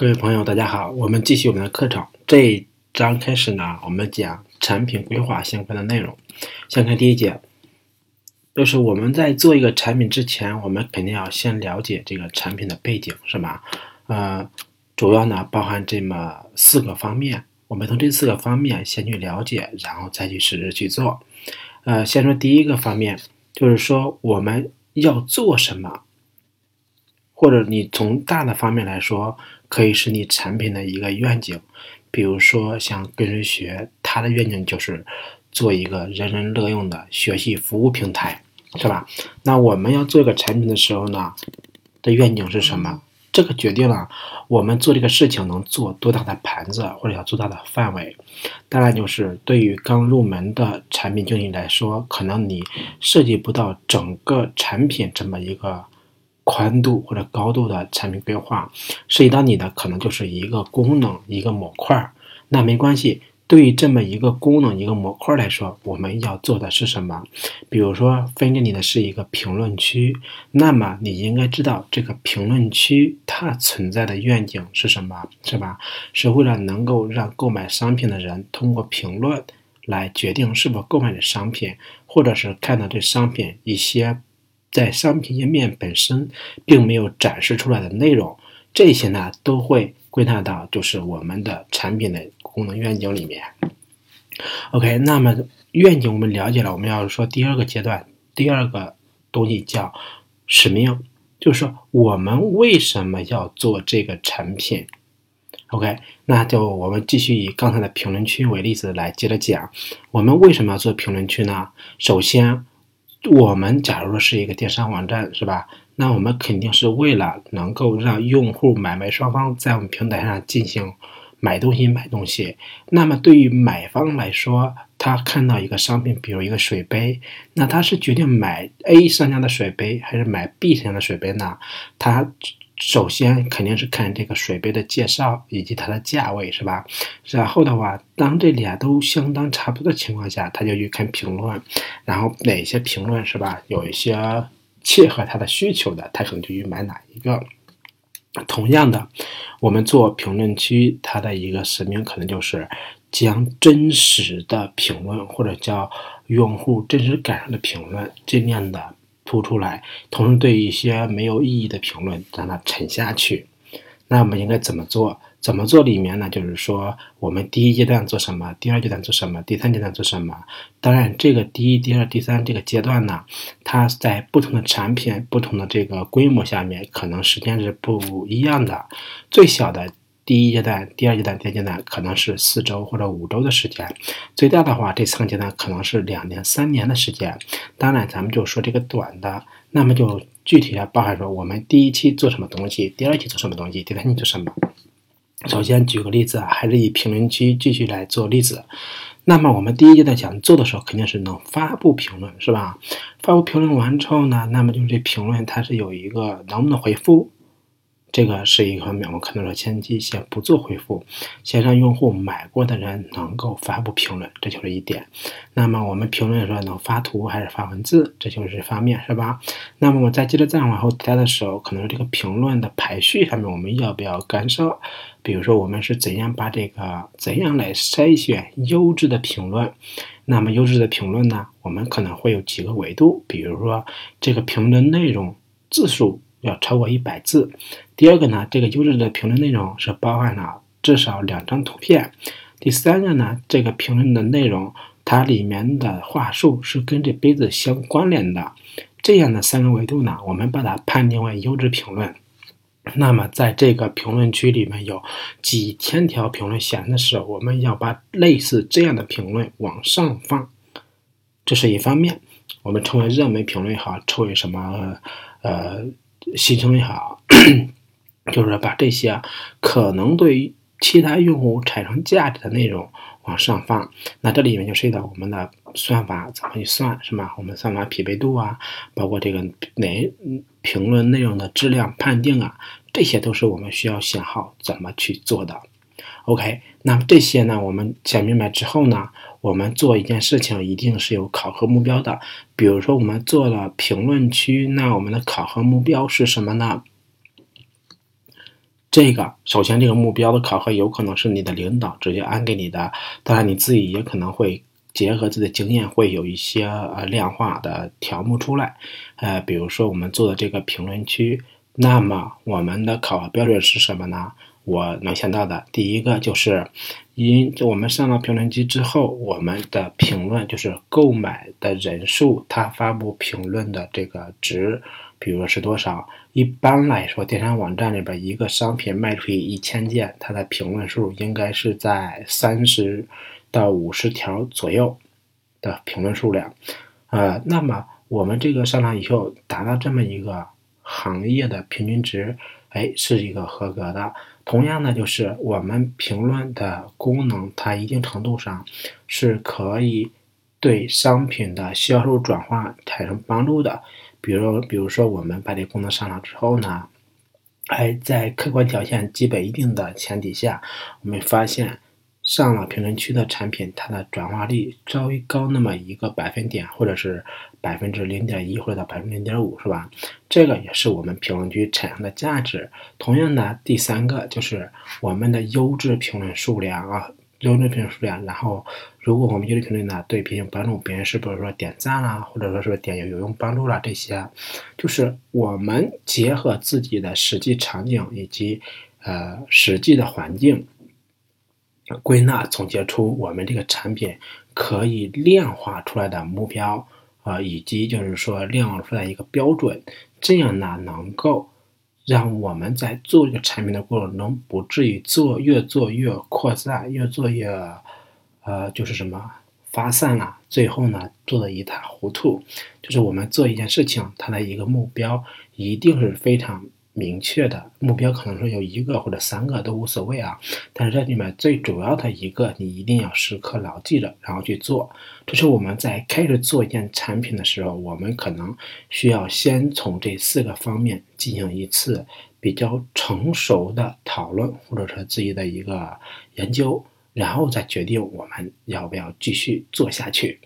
各位朋友，大家好，我们继续我们的课程。这一章开始呢，我们讲产品规划相关的内容。先看第一节，就是我们在做一个产品之前，我们肯定要先了解这个产品的背景，是吧？呃，主要呢包含这么四个方面，我们从这四个方面先去了解，然后再去实施去做。呃，先说第一个方面，就是说我们要做什么。或者你从大的方面来说，可以是你产品的一个愿景，比如说像跟谁学，它的愿景就是做一个人人乐用的学习服务平台，是吧？那我们要做一个产品的时候呢，的愿景是什么？这个决定了我们做这个事情能做多大的盘子，或者要做大的范围。当然，就是对于刚入门的产品经理来说，可能你涉及不到整个产品这么一个。宽度或者高度的产品规划，涉及到你的可能就是一个功能一个模块儿，那没关系。对于这么一个功能一个模块来说，我们要做的是什么？比如说分给你的是一个评论区，那么你应该知道这个评论区它存在的愿景是什么，是吧？是为了能够让购买商品的人通过评论来决定是否购买这商品，或者是看到这商品一些。在商品页面本身并没有展示出来的内容，这些呢都会归纳到就是我们的产品的功能愿景里面。OK，那么愿景我们了解了，我们要说第二个阶段，第二个东西叫使命，就是说我们为什么要做这个产品？OK，那就我们继续以刚才的评论区为例子来接着讲，我们为什么要做评论区呢？首先。我们假如说是一个电商网站，是吧？那我们肯定是为了能够让用户买卖双方在我们平台上进行买东西、买东西。那么对于买方来说，他看到一个商品，比如一个水杯，那他是决定买 A 商家的水杯还是买 B 商家的水杯呢？他。首先肯定是看这个水杯的介绍以及它的价位，是吧？然后的话，当这俩都相当差不多的情况下，他就去看评论，然后哪些评论是吧，有一些切合他的需求的，他可能就去买哪一个。同样的，我们做评论区，它的一个使命可能就是将真实的评论或者叫用户真实感受的评论尽量的。突出来，同时对一些没有意义的评论让它沉下去。那我们应该怎么做？怎么做里面呢？就是说，我们第一阶段做什么？第二阶段做什么？第三阶段做什么？当然，这个第一、第二、第三这个阶段呢，它在不同的产品、不同的这个规模下面，可能时间是不一样的。最小的。第一阶段、第二阶段、第三阶段可能是四周或者五周的时间，最大的话，这三个阶段可能是两年、三年的时间。当然，咱们就说这个短的，那么就具体的包含说，我们第一期做什么东西，第二期做什么东西，第三期做什么。首先举个例子，还是以评论区继续来做例子。那么我们第一阶段想做的时候，肯定是能发布评论，是吧？发布评论完之后呢，那么就是这评论它是有一个能不能回复。这个是一个方面，我可能说前期先不做回复，先让用户买过的人能够发布评论，这就是一点。那么我们评论说能发图还是发文字，这就是方面，是吧？那么我再接着再往后加的时候，可能这个评论的排序上面我们要不要干涉？比如说我们是怎样把这个怎样来筛选优质的评论？那么优质的评论呢，我们可能会有几个维度，比如说这个评论内容字数。要超过一百字。第二个呢，这个优质的评论内容是包含了至少两张图片。第三个呢，这个评论的内容它里面的话术是跟这杯子相关联的。这样的三个维度呢，我们把它判定为优质评论。那么在这个评论区里面有几千条评论显的时候，我们要把类似这样的评论往上放。这是一方面，我们称为热门评论也好，称为什么呃。形成也好，就是把这些可能对其他用户产生价值的内容往上放。那这里面就涉及到我们的算法怎么去算，是吗？我们算法匹配度啊，包括这个哪评论内容的质量判定啊，这些都是我们需要想好怎么去做的。OK，那么这些呢，我们想明白之后呢，我们做一件事情一定是有考核目标的。比如说，我们做了评论区，那我们的考核目标是什么呢？这个首先，这个目标的考核有可能是你的领导直接安给你的，当然你自己也可能会结合自己的经验，会有一些呃量化的条目出来。呃，比如说我们做的这个评论区，那么我们的考核标准是什么呢？我能想到的第一个就是，因我们上了评论区之后，我们的评论就是购买的人数，它发布评论的这个值。比如说是多少？一般来说，电商网站里边一个商品卖出去一千件，它的评论数应该是在三十到五十条左右的评论数量。呃，那么我们这个上场以后达到这么一个行业的平均值，哎，是一个合格的。同样呢，就是我们评论的功能，它一定程度上是可以对商品的销售转化产生帮助的。比如，比如说，我们把这功能上了之后呢，还在客观条件基本一定的前提下，我们发现上了评论区的产品，它的转化率稍微高那么一个百分点，或者是百分之零点一或者到百分之零点五，是吧？这个也是我们评论区产生的价值。同样的，第三个就是我们的优质评论数量啊。优质评论数量，然后如果我们优质评论呢对别人有帮助，别人是不是说点赞啦，或者说是点有有用帮助啦，这些就是我们结合自己的实际场景以及呃实际的环境，归纳总结出我们这个产品可以量化出来的目标啊，以及就是说量化出来一个标准，这样呢能够。让我们在做这个产品的过程中，不至于做越做越扩散，越做越，呃，就是什么发散了，最后呢做的一塌糊涂。就是我们做一件事情，它的一个目标一定是非常。明确的目标可能说有一个或者三个都无所谓啊，但是这里面最主要的一个你一定要时刻牢记着，然后去做。这是我们在开始做一件产品的时候，我们可能需要先从这四个方面进行一次比较成熟的讨论，或者说自己的一个研究，然后再决定我们要不要继续做下去。